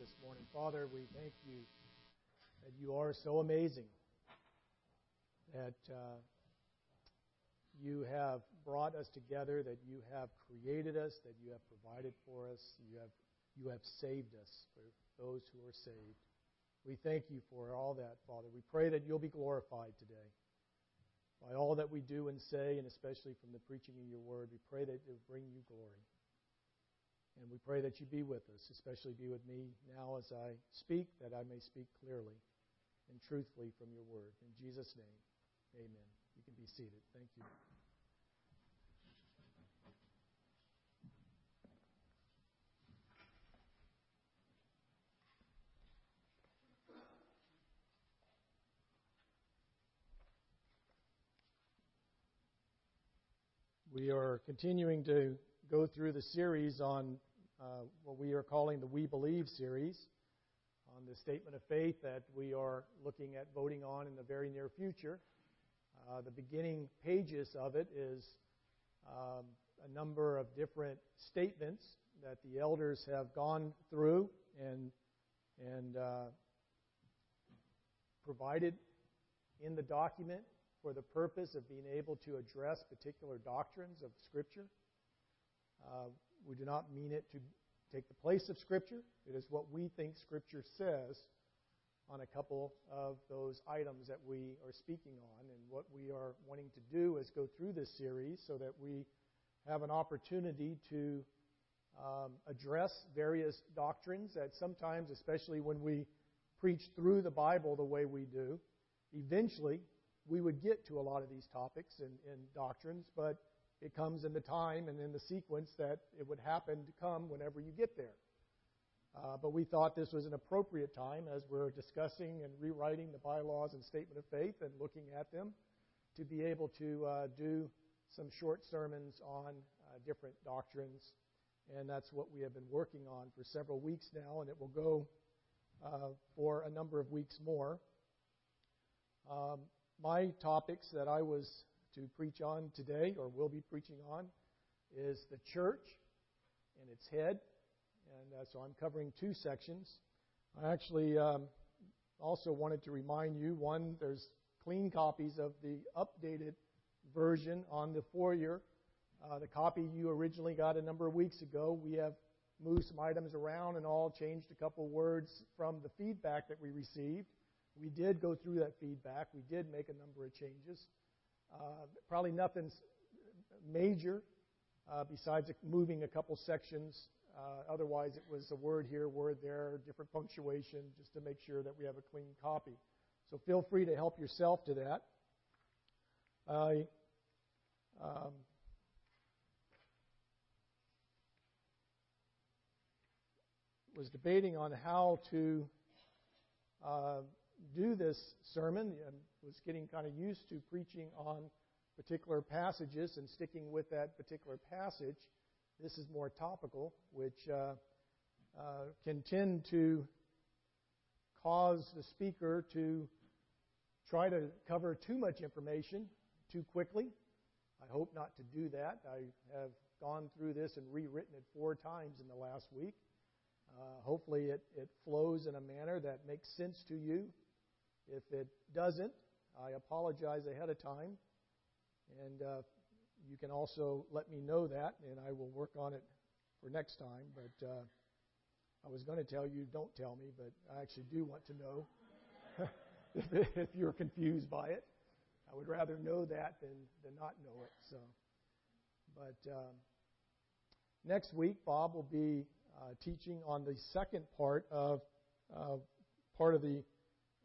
this morning. Father, we thank you that you are so amazing, that uh, you have brought us together, that you have created us, that you have provided for us, you have, you have saved us for those who are saved. We thank you for all that, Father. We pray that you'll be glorified today by all that we do and say, and especially from the preaching of your word. We pray that it will bring you glory. And we pray that you be with us, especially be with me now as I speak, that I may speak clearly and truthfully from your word. In Jesus' name, amen. You can be seated. Thank you. We are continuing to go through the series on uh, what we are calling the We Believe series on the statement of faith that we are looking at voting on in the very near future. Uh, the beginning pages of it is um, a number of different statements that the elders have gone through and and uh, provided in the document for the purpose of being able to address particular doctrines of Scripture. Uh, we do not mean it to take the place of Scripture. It is what we think Scripture says on a couple of those items that we are speaking on. And what we are wanting to do is go through this series so that we have an opportunity to um, address various doctrines that sometimes, especially when we preach through the Bible the way we do, eventually we would get to a lot of these topics and, and doctrines, but it comes in the time and in the sequence that it would happen to come whenever you get there. Uh, but we thought this was an appropriate time as we're discussing and rewriting the bylaws and statement of faith and looking at them to be able to uh, do some short sermons on uh, different doctrines. And that's what we have been working on for several weeks now, and it will go uh, for a number of weeks more. Um, my topics that I was to preach on today, or will be preaching on, is the church and its head. And uh, so I'm covering two sections. I actually um, also wanted to remind you one, there's clean copies of the updated version on the foyer. Uh, the copy you originally got a number of weeks ago, we have moved some items around and all changed a couple words from the feedback that we received. We did go through that feedback. We did make a number of changes. Uh, probably nothing major uh, besides moving a couple sections. Uh, otherwise, it was a word here, word there, different punctuation, just to make sure that we have a clean copy. So feel free to help yourself to that. I um, was debating on how to uh, do this sermon. Was getting kind of used to preaching on particular passages and sticking with that particular passage. This is more topical, which uh, uh, can tend to cause the speaker to try to cover too much information too quickly. I hope not to do that. I have gone through this and rewritten it four times in the last week. Uh, hopefully, it, it flows in a manner that makes sense to you if it doesn't, I apologize ahead of time. And uh, you can also let me know that, and I will work on it for next time. But uh, I was going to tell you, don't tell me, but I actually do want to know if you're confused by it. I would rather know that than, than not know it. So, but um, next week, Bob will be uh, teaching on the second part of uh, part of the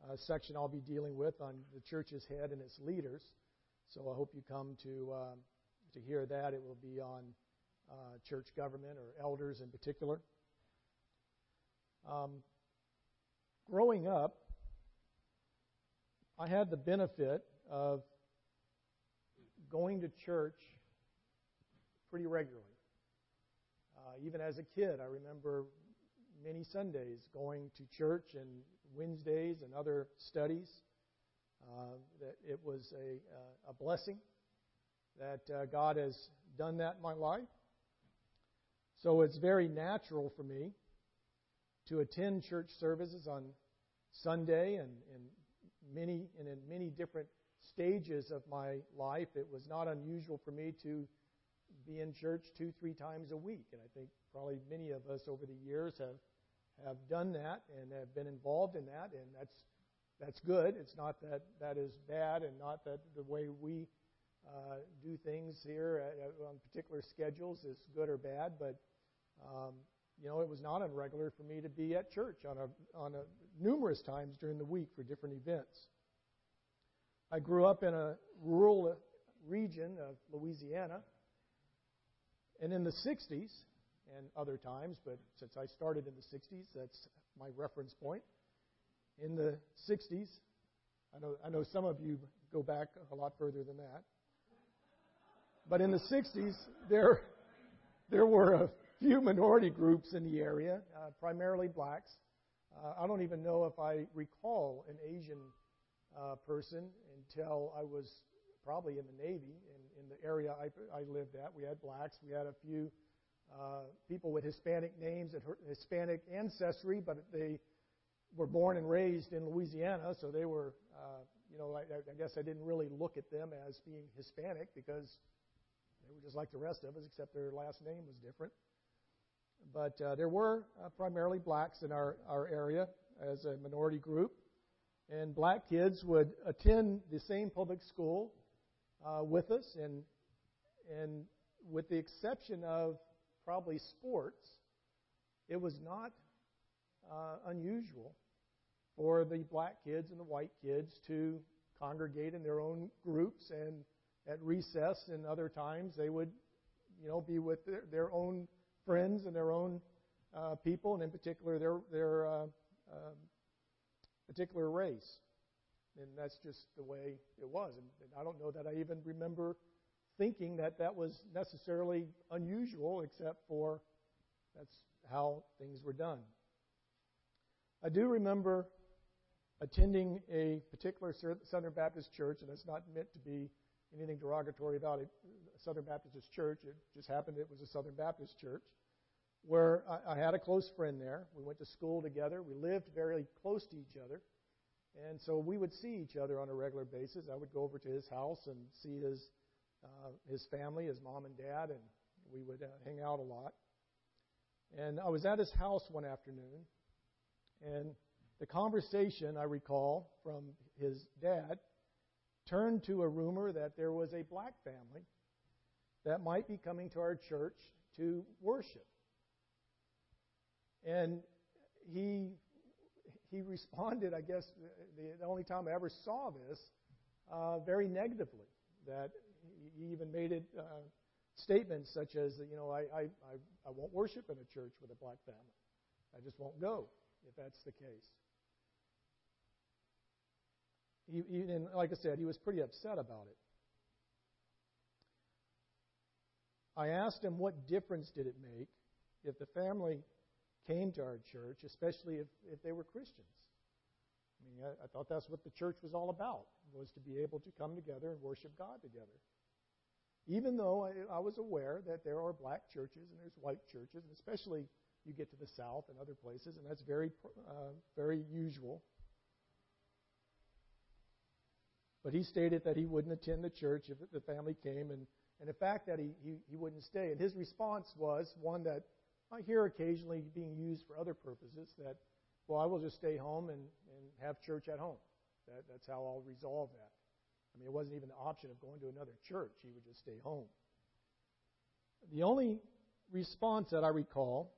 uh, section I'll be dealing with on the church's head and its leaders. So I hope you come to um, to hear that. It will be on uh, church government or elders in particular. Um, growing up, I had the benefit of going to church pretty regularly. Uh, even as a kid, I remember many Sundays going to church and Wednesdays and other studies. Uh, that it was a, uh, a blessing that uh, God has done that in my life. So it's very natural for me to attend church services on Sunday and, and many and in many different stages of my life. It was not unusual for me to be in church two, three times a week, and I think probably many of us over the years have have done that and have been involved in that, and that's that's good. It's not that that is bad, and not that the way we uh, do things here on particular schedules is good or bad, but um, you know, it was not irregular for me to be at church on a on a numerous times during the week for different events. I grew up in a rural region of Louisiana, and in the 60s and other times, but since I started in the 60s, that's my reference point. In the 60s, I know I know some of you go back a lot further than that. But in the 60s, there there were a few minority groups in the area, uh, primarily blacks. Uh, I don't even know if I recall an Asian uh, person until I was probably in the Navy. In, in the area I, I lived at, we had blacks. We had a few people with Hispanic names and Hispanic ancestry, but they were born and raised in Louisiana, so they were, uh, you know, I, I guess I didn't really look at them as being Hispanic because they were just like the rest of us, except their last name was different. But uh, there were uh, primarily blacks in our, our area as a minority group. And black kids would attend the same public school uh, with us, and, and with the exception of probably sports, it was not uh, unusual for the black kids and the white kids to congregate in their own groups and at recess and other times they would you know be with their, their own friends and their own uh, people, and in particular their their uh, um, particular race. And that's just the way it was. And, and I don't know that I even remember thinking that that was necessarily unusual, except for that's how things were done. I do remember attending a particular Southern Baptist church, and it's not meant to be anything derogatory about a Southern Baptist church. It just happened it was a Southern Baptist church where I, I had a close friend there. We went to school together. We lived very close to each other. And so we would see each other on a regular basis. I would go over to his house and see his uh, his family, his mom and dad, and we would uh, hang out a lot. And I was at his house one afternoon, and the conversation I recall from his dad turned to a rumor that there was a black family that might be coming to our church to worship. And he he responded, I guess, the, the only time I ever saw this, uh, very negatively. That he even made it uh, statements such as, you know, I, I, I, won't worship in a church with a black family. I just won't go if that's the case. He, he, and like I said, he was pretty upset about it. I asked him what difference did it make if the family came to our church, especially if, if they were Christians. I mean, I, I thought that's what the church was all about, was to be able to come together and worship God together. Even though I, I was aware that there are black churches and there's white churches, and especially you get to the south and other places, and that's very, uh, very usual. But he stated that he wouldn't attend the church if the family came, and, and the fact that he, he, he wouldn't stay. And his response was one that I hear occasionally being used for other purposes that, well, I will just stay home and, and have church at home. That, that's how I'll resolve that. I mean, it wasn't even the option of going to another church. He would just stay home. The only response that I recall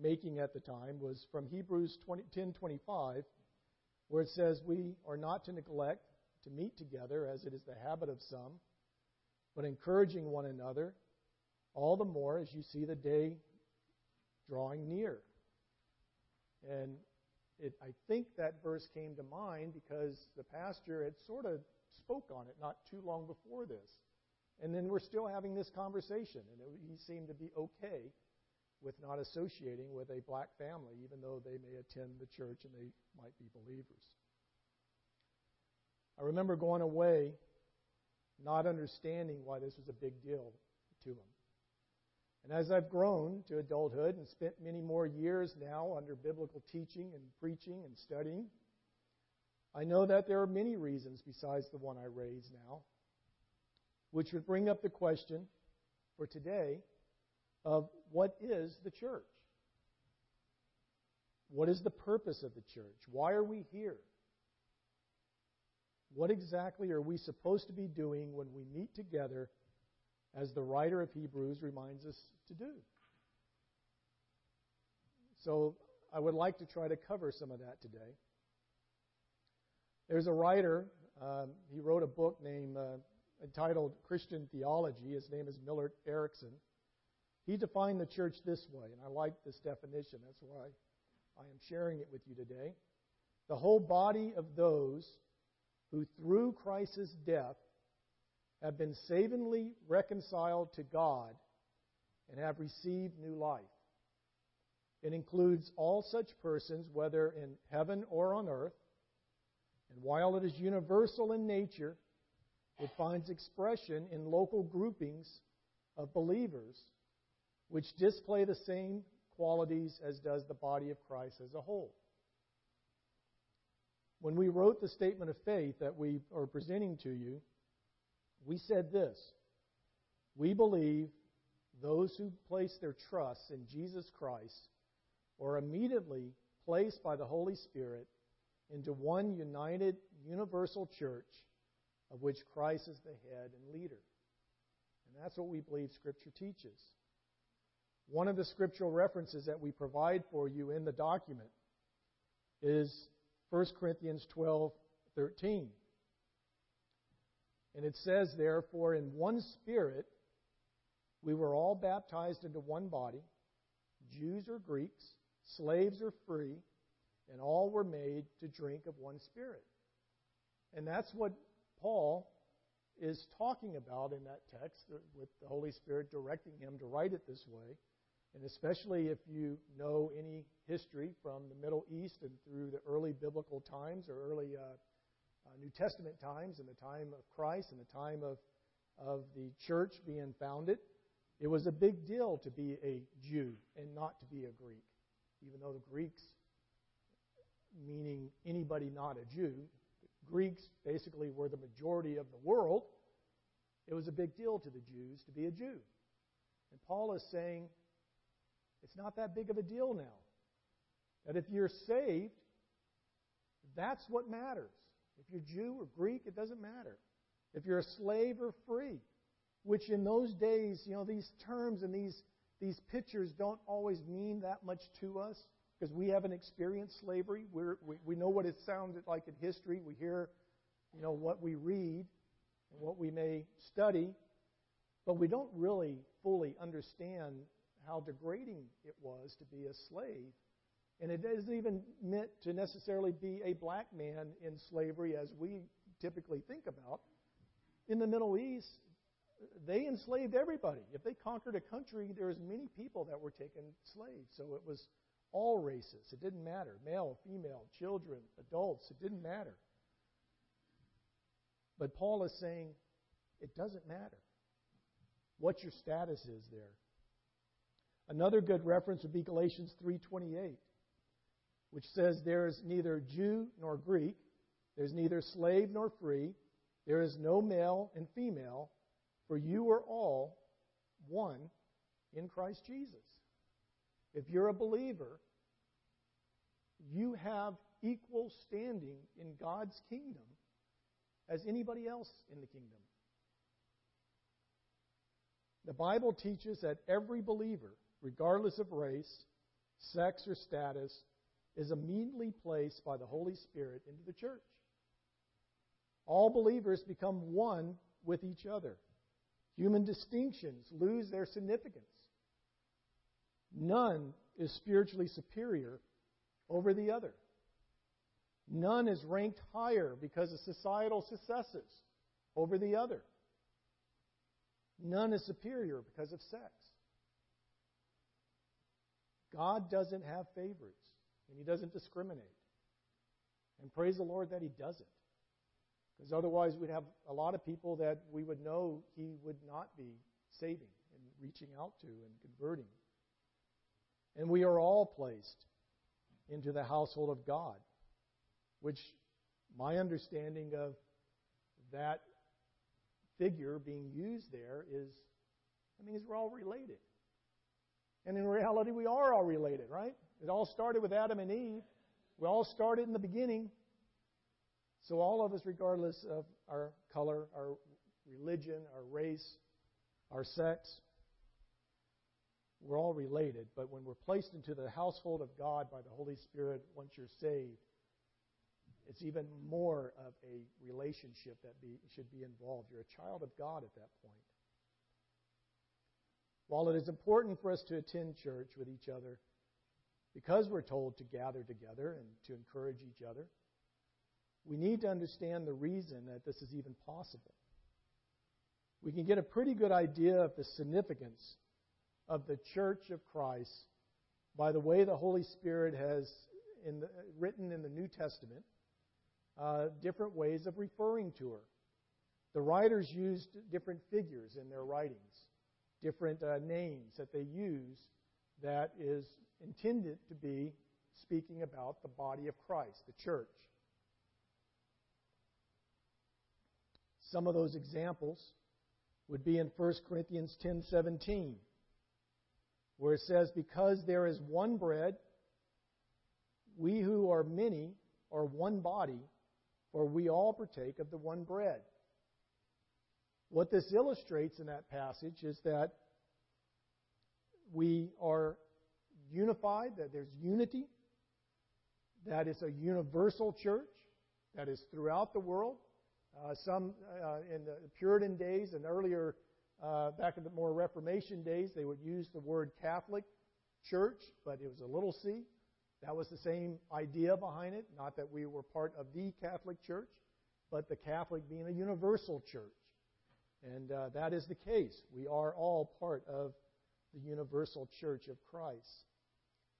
making at the time was from Hebrews 20, 10:25, where it says, "We are not to neglect to meet together, as it is the habit of some, but encouraging one another, all the more as you see the day drawing near. And it, I think that verse came to mind because the pastor had sort of spoke on it not too long before this. And then we're still having this conversation, and it, he seemed to be okay with not associating with a black family, even though they may attend the church and they might be believers. I remember going away not understanding why this was a big deal to him. And as I've grown to adulthood and spent many more years now under biblical teaching and preaching and studying, I know that there are many reasons besides the one I raise now, which would bring up the question for today of what is the church? What is the purpose of the church? Why are we here? What exactly are we supposed to be doing when we meet together, as the writer of Hebrews reminds us to do? So, I would like to try to cover some of that today. There's a writer, um, he wrote a book named uh, entitled Christian Theology. His name is Millard Erickson. He defined the church this way, and I like this definition. That's why I am sharing it with you today. The whole body of those who, through Christ's death, have been savingly reconciled to God and have received new life. It includes all such persons, whether in heaven or on earth, and while it is universal in nature, it finds expression in local groupings of believers which display the same qualities as does the body of Christ as a whole. When we wrote the statement of faith that we are presenting to you, we said this We believe those who place their trust in Jesus Christ are immediately placed by the Holy Spirit into one united universal church of which Christ is the head and leader. And that's what we believe Scripture teaches. One of the scriptural references that we provide for you in the document is 1 Corinthians 12 13. And it says, Therefore, in one spirit we were all baptized into one body, Jews or Greeks, slaves or free, and all were made to drink of one spirit. And that's what Paul is talking about in that text with the Holy Spirit directing him to write it this way. And especially if you know any history from the Middle East and through the early biblical times or early uh, uh, New Testament times and the time of Christ and the time of, of the church being founded, it was a big deal to be a Jew and not to be a Greek. Even though the Greeks, meaning anybody not a Jew, Greeks basically were the majority of the world, it was a big deal to the Jews to be a Jew. And Paul is saying it's not that big of a deal now. That if you're saved, that's what matters. If you're Jew or Greek, it doesn't matter. If you're a slave or free, which in those days, you know, these terms and these, these pictures don't always mean that much to us because we haven't experienced slavery. We're, we we know what it sounded like in history. We hear, you know, what we read and what we may study, but we don't really fully understand how degrading it was to be a slave. And it isn't even meant to necessarily be a black man in slavery as we typically think about. In the Middle East, they enslaved everybody. If they conquered a country, there was many people that were taken slaves. So it was all races. It didn't matter. Male, female, children, adults. It didn't matter. But Paul is saying it doesn't matter what your status is there. Another good reference would be Galatians 3:28, which says there is neither Jew nor Greek, there's neither slave nor free, there is no male and female, for you are all one in Christ Jesus. If you're a believer, you have equal standing in God's kingdom as anybody else in the kingdom. The Bible teaches that every believer, regardless of race, sex, or status, is immediately placed by the Holy Spirit into the church. All believers become one with each other. Human distinctions lose their significance. None is spiritually superior over the other. None is ranked higher because of societal successes over the other. None is superior because of sex. God doesn't have favorites, and He doesn't discriminate. And praise the Lord that He doesn't. Because otherwise, we'd have a lot of people that we would know He would not be saving and reaching out to and converting. And we are all placed into the household of God, which my understanding of that figure being used there is, I mean, we're all related. And in reality, we are all related, right? It all started with Adam and Eve. We all started in the beginning. So all of us, regardless of our color, our religion, our race, our sex, we're all related. But when we're placed into the household of God by the Holy Spirit once you're saved, it's even more of a relationship that be, should be involved. You're a child of God at that point. While it is important for us to attend church with each other, because we're told to gather together and to encourage each other, we need to understand the reason that this is even possible. We can get a pretty good idea of the significance of the church of Christ by the way the Holy Spirit has in the, written in the New Testament uh, different ways of referring to her. The writers used different figures in their writings, different uh, names that they use that is intended to be speaking about the body of Christ, the church. Some of those examples would be in 1 Corinthians 10:17 where it says because there is one bread we who are many are one body for we all partake of the one bread. What this illustrates in that passage is that we are unified, that there's unity, that it's a universal church, that is throughout the world. Uh, some uh, in the Puritan days and earlier, uh, back in the more Reformation days, they would use the word Catholic church, but it was a little c. That was the same idea behind it, not that we were part of the Catholic Church, but the Catholic being a universal church. And uh, that is the case. We are all part of the universal church of Christ.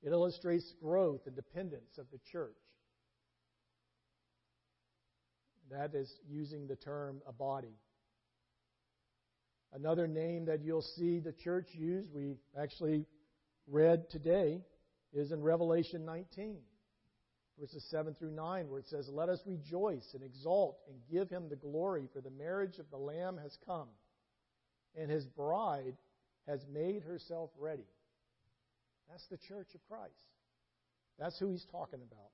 It illustrates growth and dependence of the church. That is using the term a body. Another name that you'll see the church use, we actually read today, is in Revelation 19, verses 7 through 9, where it says, Let us rejoice and exult and give him the glory, for the marriage of the Lamb has come, and his bride has made herself ready. That's the church of Christ. That's who he's talking about.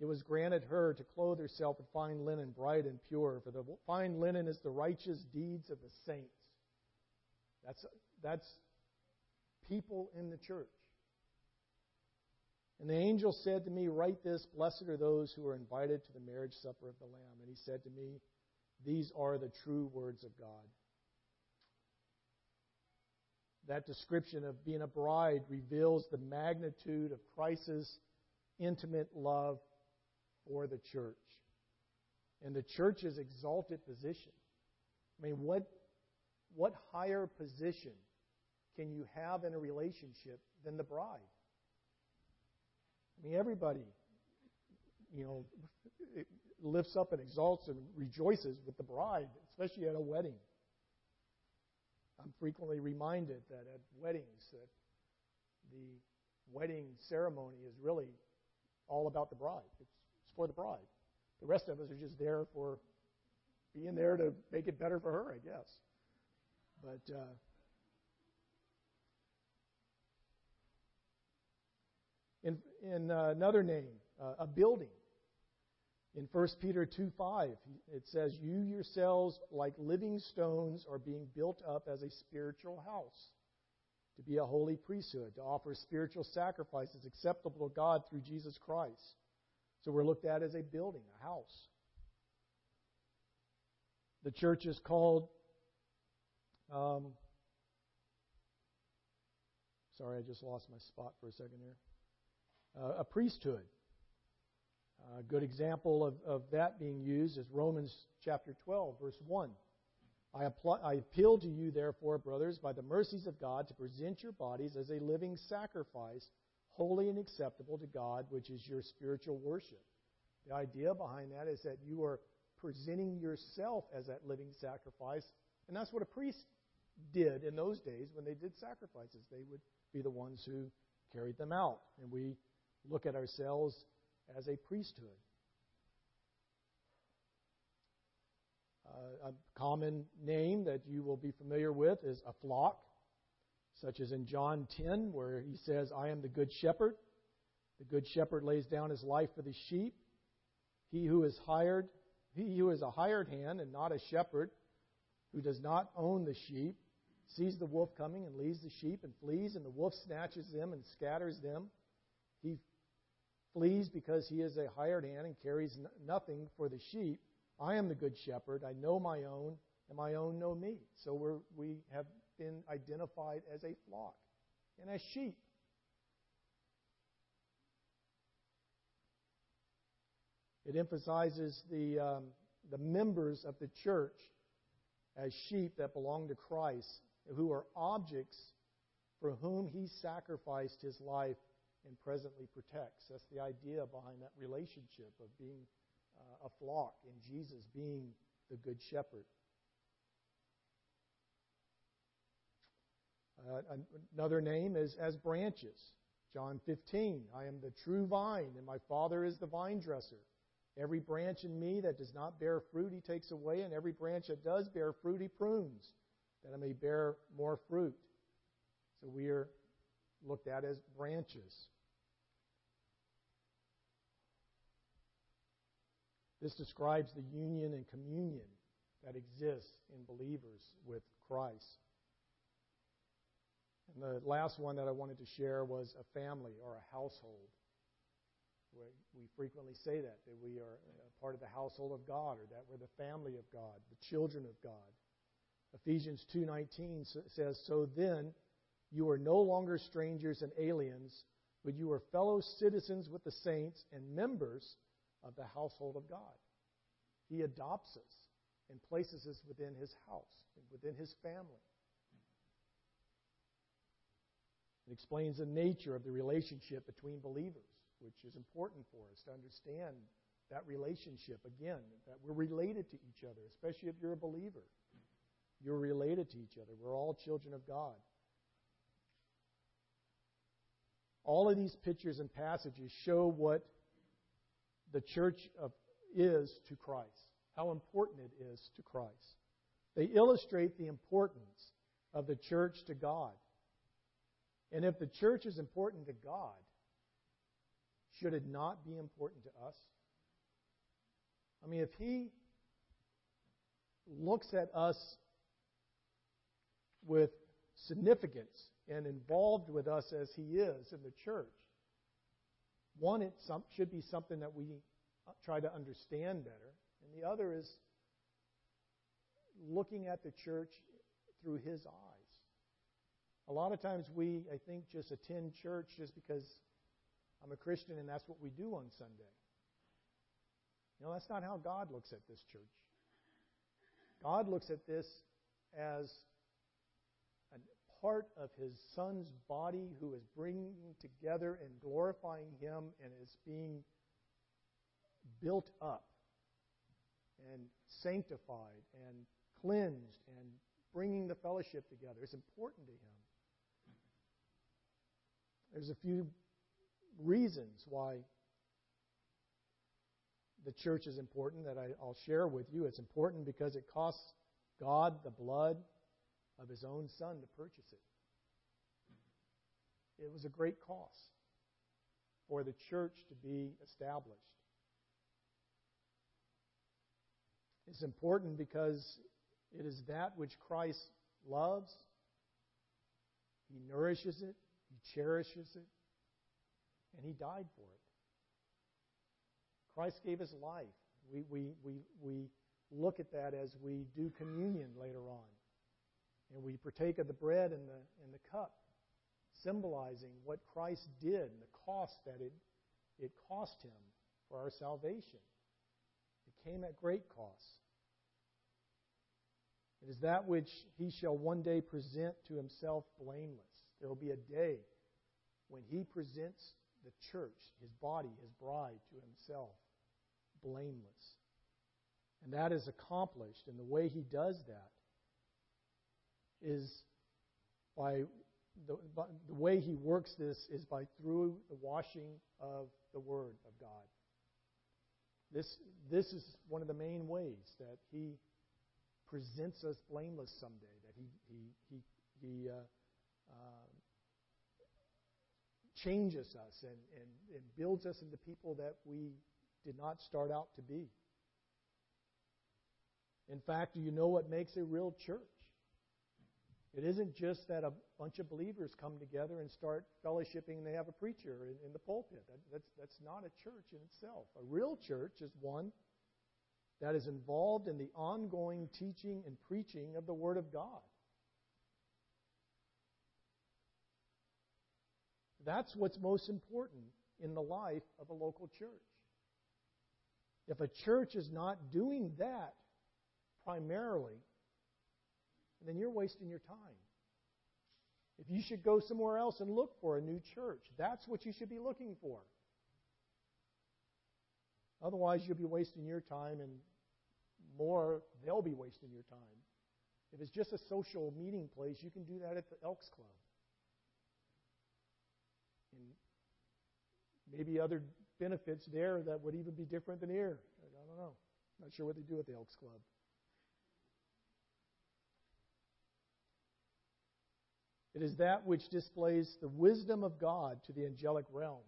It was granted her to clothe herself in fine linen, bright and pure, for the fine linen is the righteous deeds of the saints. That's, that's people in the church. And the angel said to me, Write this, blessed are those who are invited to the marriage supper of the Lamb. And he said to me, These are the true words of God that description of being a bride reveals the magnitude of Christ's intimate love for the church and the church's exalted position. I mean, what, what higher position can you have in a relationship than the bride? I mean, everybody, you know, lifts up and exalts and rejoices with the bride, especially at a wedding. I'm frequently reminded that at weddings that the wedding ceremony is really all about the bride. It's, for the bride. The rest of us are just there for being there to make it better for her, I guess. But uh, in, in uh, another name, uh, a building. In 1 Peter 2 5, it says, You yourselves, like living stones, are being built up as a spiritual house, to be a holy priesthood, to offer spiritual sacrifices acceptable to God through Jesus Christ. So we're looked at as a building, a house. The church is called, um, sorry, I just lost my spot for a second here, uh, a priesthood. A good example of, of that being used is Romans chapter 12, verse 1. I, I appeal to you, therefore, brothers, by the mercies of God, to present your bodies as a living sacrifice, holy and acceptable to God, which is your spiritual worship. The idea behind that is that you are presenting yourself as that living sacrifice, and that's what a priest did in those days when they did sacrifices. They would be the ones who carried them out. And we look at ourselves as a priesthood. Uh, a common name that you will be familiar with is a flock, such as in John 10, where he says, I am the good shepherd. The good shepherd lays down his life for the sheep. He who is hired, he who is a hired hand and not a shepherd, who does not own the sheep, sees the wolf coming and leaves the sheep and flees, and the wolf snatches them and scatters them. He flees because he is a hired hand and carries nothing for the sheep. I am the good shepherd. I know my own, and my own know me. So we're, we have been identified as a flock and as sheep. It emphasizes the, um, the members of the church as sheep that belong to Christ, who are objects for whom he sacrificed his life and presently protects. That's the idea behind that relationship of being uh, a flock and Jesus being the good shepherd. Uh, another name is as branches. John 15, I am the true vine, and my Father is the vine dresser. Every branch in me that does not bear fruit, he takes away, and every branch that does bear fruit, he prunes, that I may bear more fruit. So we are looked at as branches. This describes the union and communion that exists in believers with Christ. And the last one that I wanted to share was a family or a household. We frequently say that, that we are part of the household of God or that we're the family of God, the children of God. Ephesians 2:19 says, "So then you are no longer strangers and aliens, but you are fellow citizens with the saints and members of the household of God. He adopts us and places us within his house, within his family. It explains the nature of the relationship between believers, which is important for us to understand that relationship again, that we're related to each other, especially if you're a believer. You're related to each other. We're all children of God. All of these pictures and passages show what the church of, is to Christ, how important it is to Christ. They illustrate the importance of the church to God. And if the church is important to God, should it not be important to us? I mean, if He looks at us with significance and involved with us as He is in the church, one, it should be something that we try to understand better. And the other is looking at the church through his eyes. A lot of times we, I think, just attend church just because I'm a Christian and that's what we do on Sunday. You know, that's not how God looks at this church. God looks at this as a part of his son's body who is bringing together and glorifying him and is being built up and sanctified and cleansed and bringing the fellowship together. It's important to him. There's a few reasons why the church is important that I, will share with you. It's important because it costs God the blood of his own son to purchase it. It was a great cost for the church to be established. It's important because it is that which Christ loves. He nourishes it, He cherishes it, and He died for it. Christ gave His life. We, we, we, we look at that as we do communion later on. And we partake of the bread and the, and the cup, symbolizing what Christ did and the cost that it, it cost Him for our salvation. It came at great cost. It is that which he shall one day present to himself blameless. There will be a day when he presents the church, his body, his bride, to himself blameless. And that is accomplished. And the way he does that is by the, by the way He works this is by through the washing of the Word of God. This, this is one of the main ways that He presents us blameless someday, that He, he, he, he uh, uh, changes us and, and, and builds us into people that we did not start out to be. In fact, do you know what makes a real church? It isn't just that a bunch of believers come together and start fellowshipping and they have a preacher in, in the pulpit. That, that's, that's not a church in itself. A real church is one that is involved in the ongoing teaching and preaching of the Word of God. That's what's most important in the life of a local church. If a church is not doing that primarily, then you're wasting your time. If you should go somewhere else and look for a new church, that's what you should be looking for. Otherwise, you'll be wasting your time, and more, they'll be wasting your time. If it's just a social meeting place, you can do that at the Elks Club. And maybe other benefits there that would even be different than here. I don't know. Not sure what they do at the Elks Club. It is that which displays the wisdom of God to the angelic realm.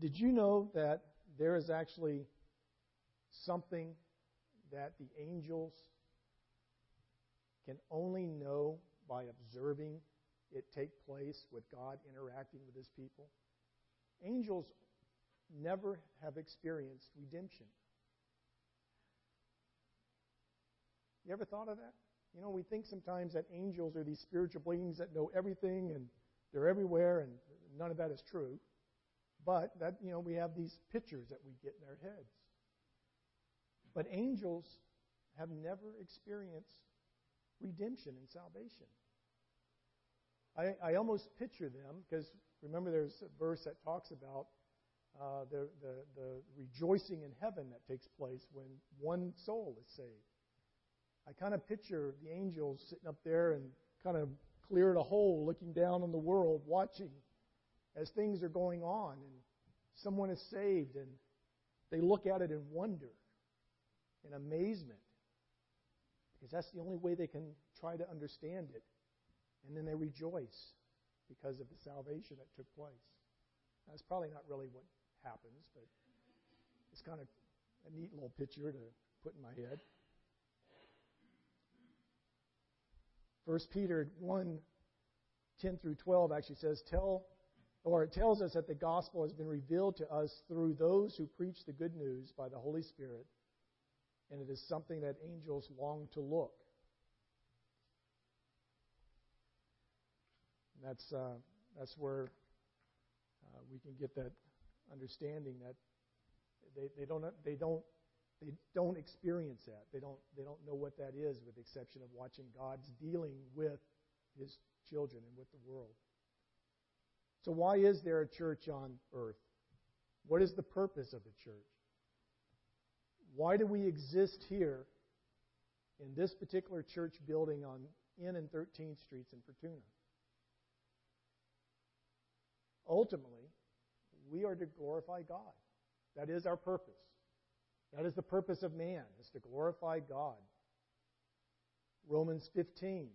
Did you know that there is actually something that the angels can only know by observing it take place with God interacting with his people? Angels never have experienced redemption. You ever thought of that? You know, we think sometimes that angels are these spiritual beings that know everything and they're everywhere, and none of that is true. But that, you know, we have these pictures that we get in our heads. But angels have never experienced redemption and salvation. I, I almost picture them because remember there's a verse that talks about uh, the, the, the rejoicing in heaven that takes place when one soul is saved. I kind of picture the angels sitting up there and kind of cleared a hole looking down on the world, watching as things are going on and someone is saved and they look at it in wonder and amazement because that's the only way they can try to understand it. And then they rejoice because of the salvation that took place. That's probably not really what happens, but it's kind of a neat little picture to put in my head. 1 Peter 1 10 through 12 actually says, Tell, or it tells us that the gospel has been revealed to us through those who preach the good news by the Holy Spirit, and it is something that angels long to look. That's, uh, that's where uh, we can get that understanding that they, they, don't, they don't they don't experience that. They don't, they don't know what that is, with the exception of watching God's dealing with his children and with the world. So, why is there a church on earth? What is the purpose of the church? Why do we exist here in this particular church building on N and 13th Streets in Fortuna? Ultimately, we are to glorify God. That is our purpose. That is the purpose of man, is to glorify God. Romans 15,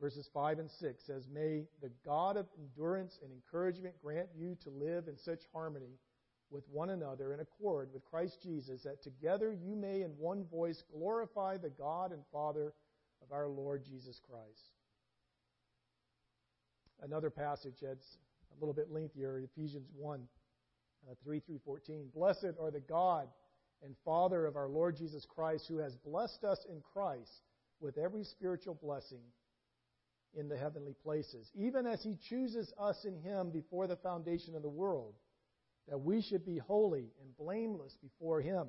verses 5 and 6 says, May the God of endurance and encouragement grant you to live in such harmony with one another in accord with Christ Jesus, that together you may in one voice glorify the God and Father of our Lord Jesus Christ. Another passage that's a little bit lengthier, Ephesians 1 uh, 3 through 14. Blessed are the God and Father of our Lord Jesus Christ, who has blessed us in Christ with every spiritual blessing in the heavenly places, even as he chooses us in him before the foundation of the world, that we should be holy and blameless before him.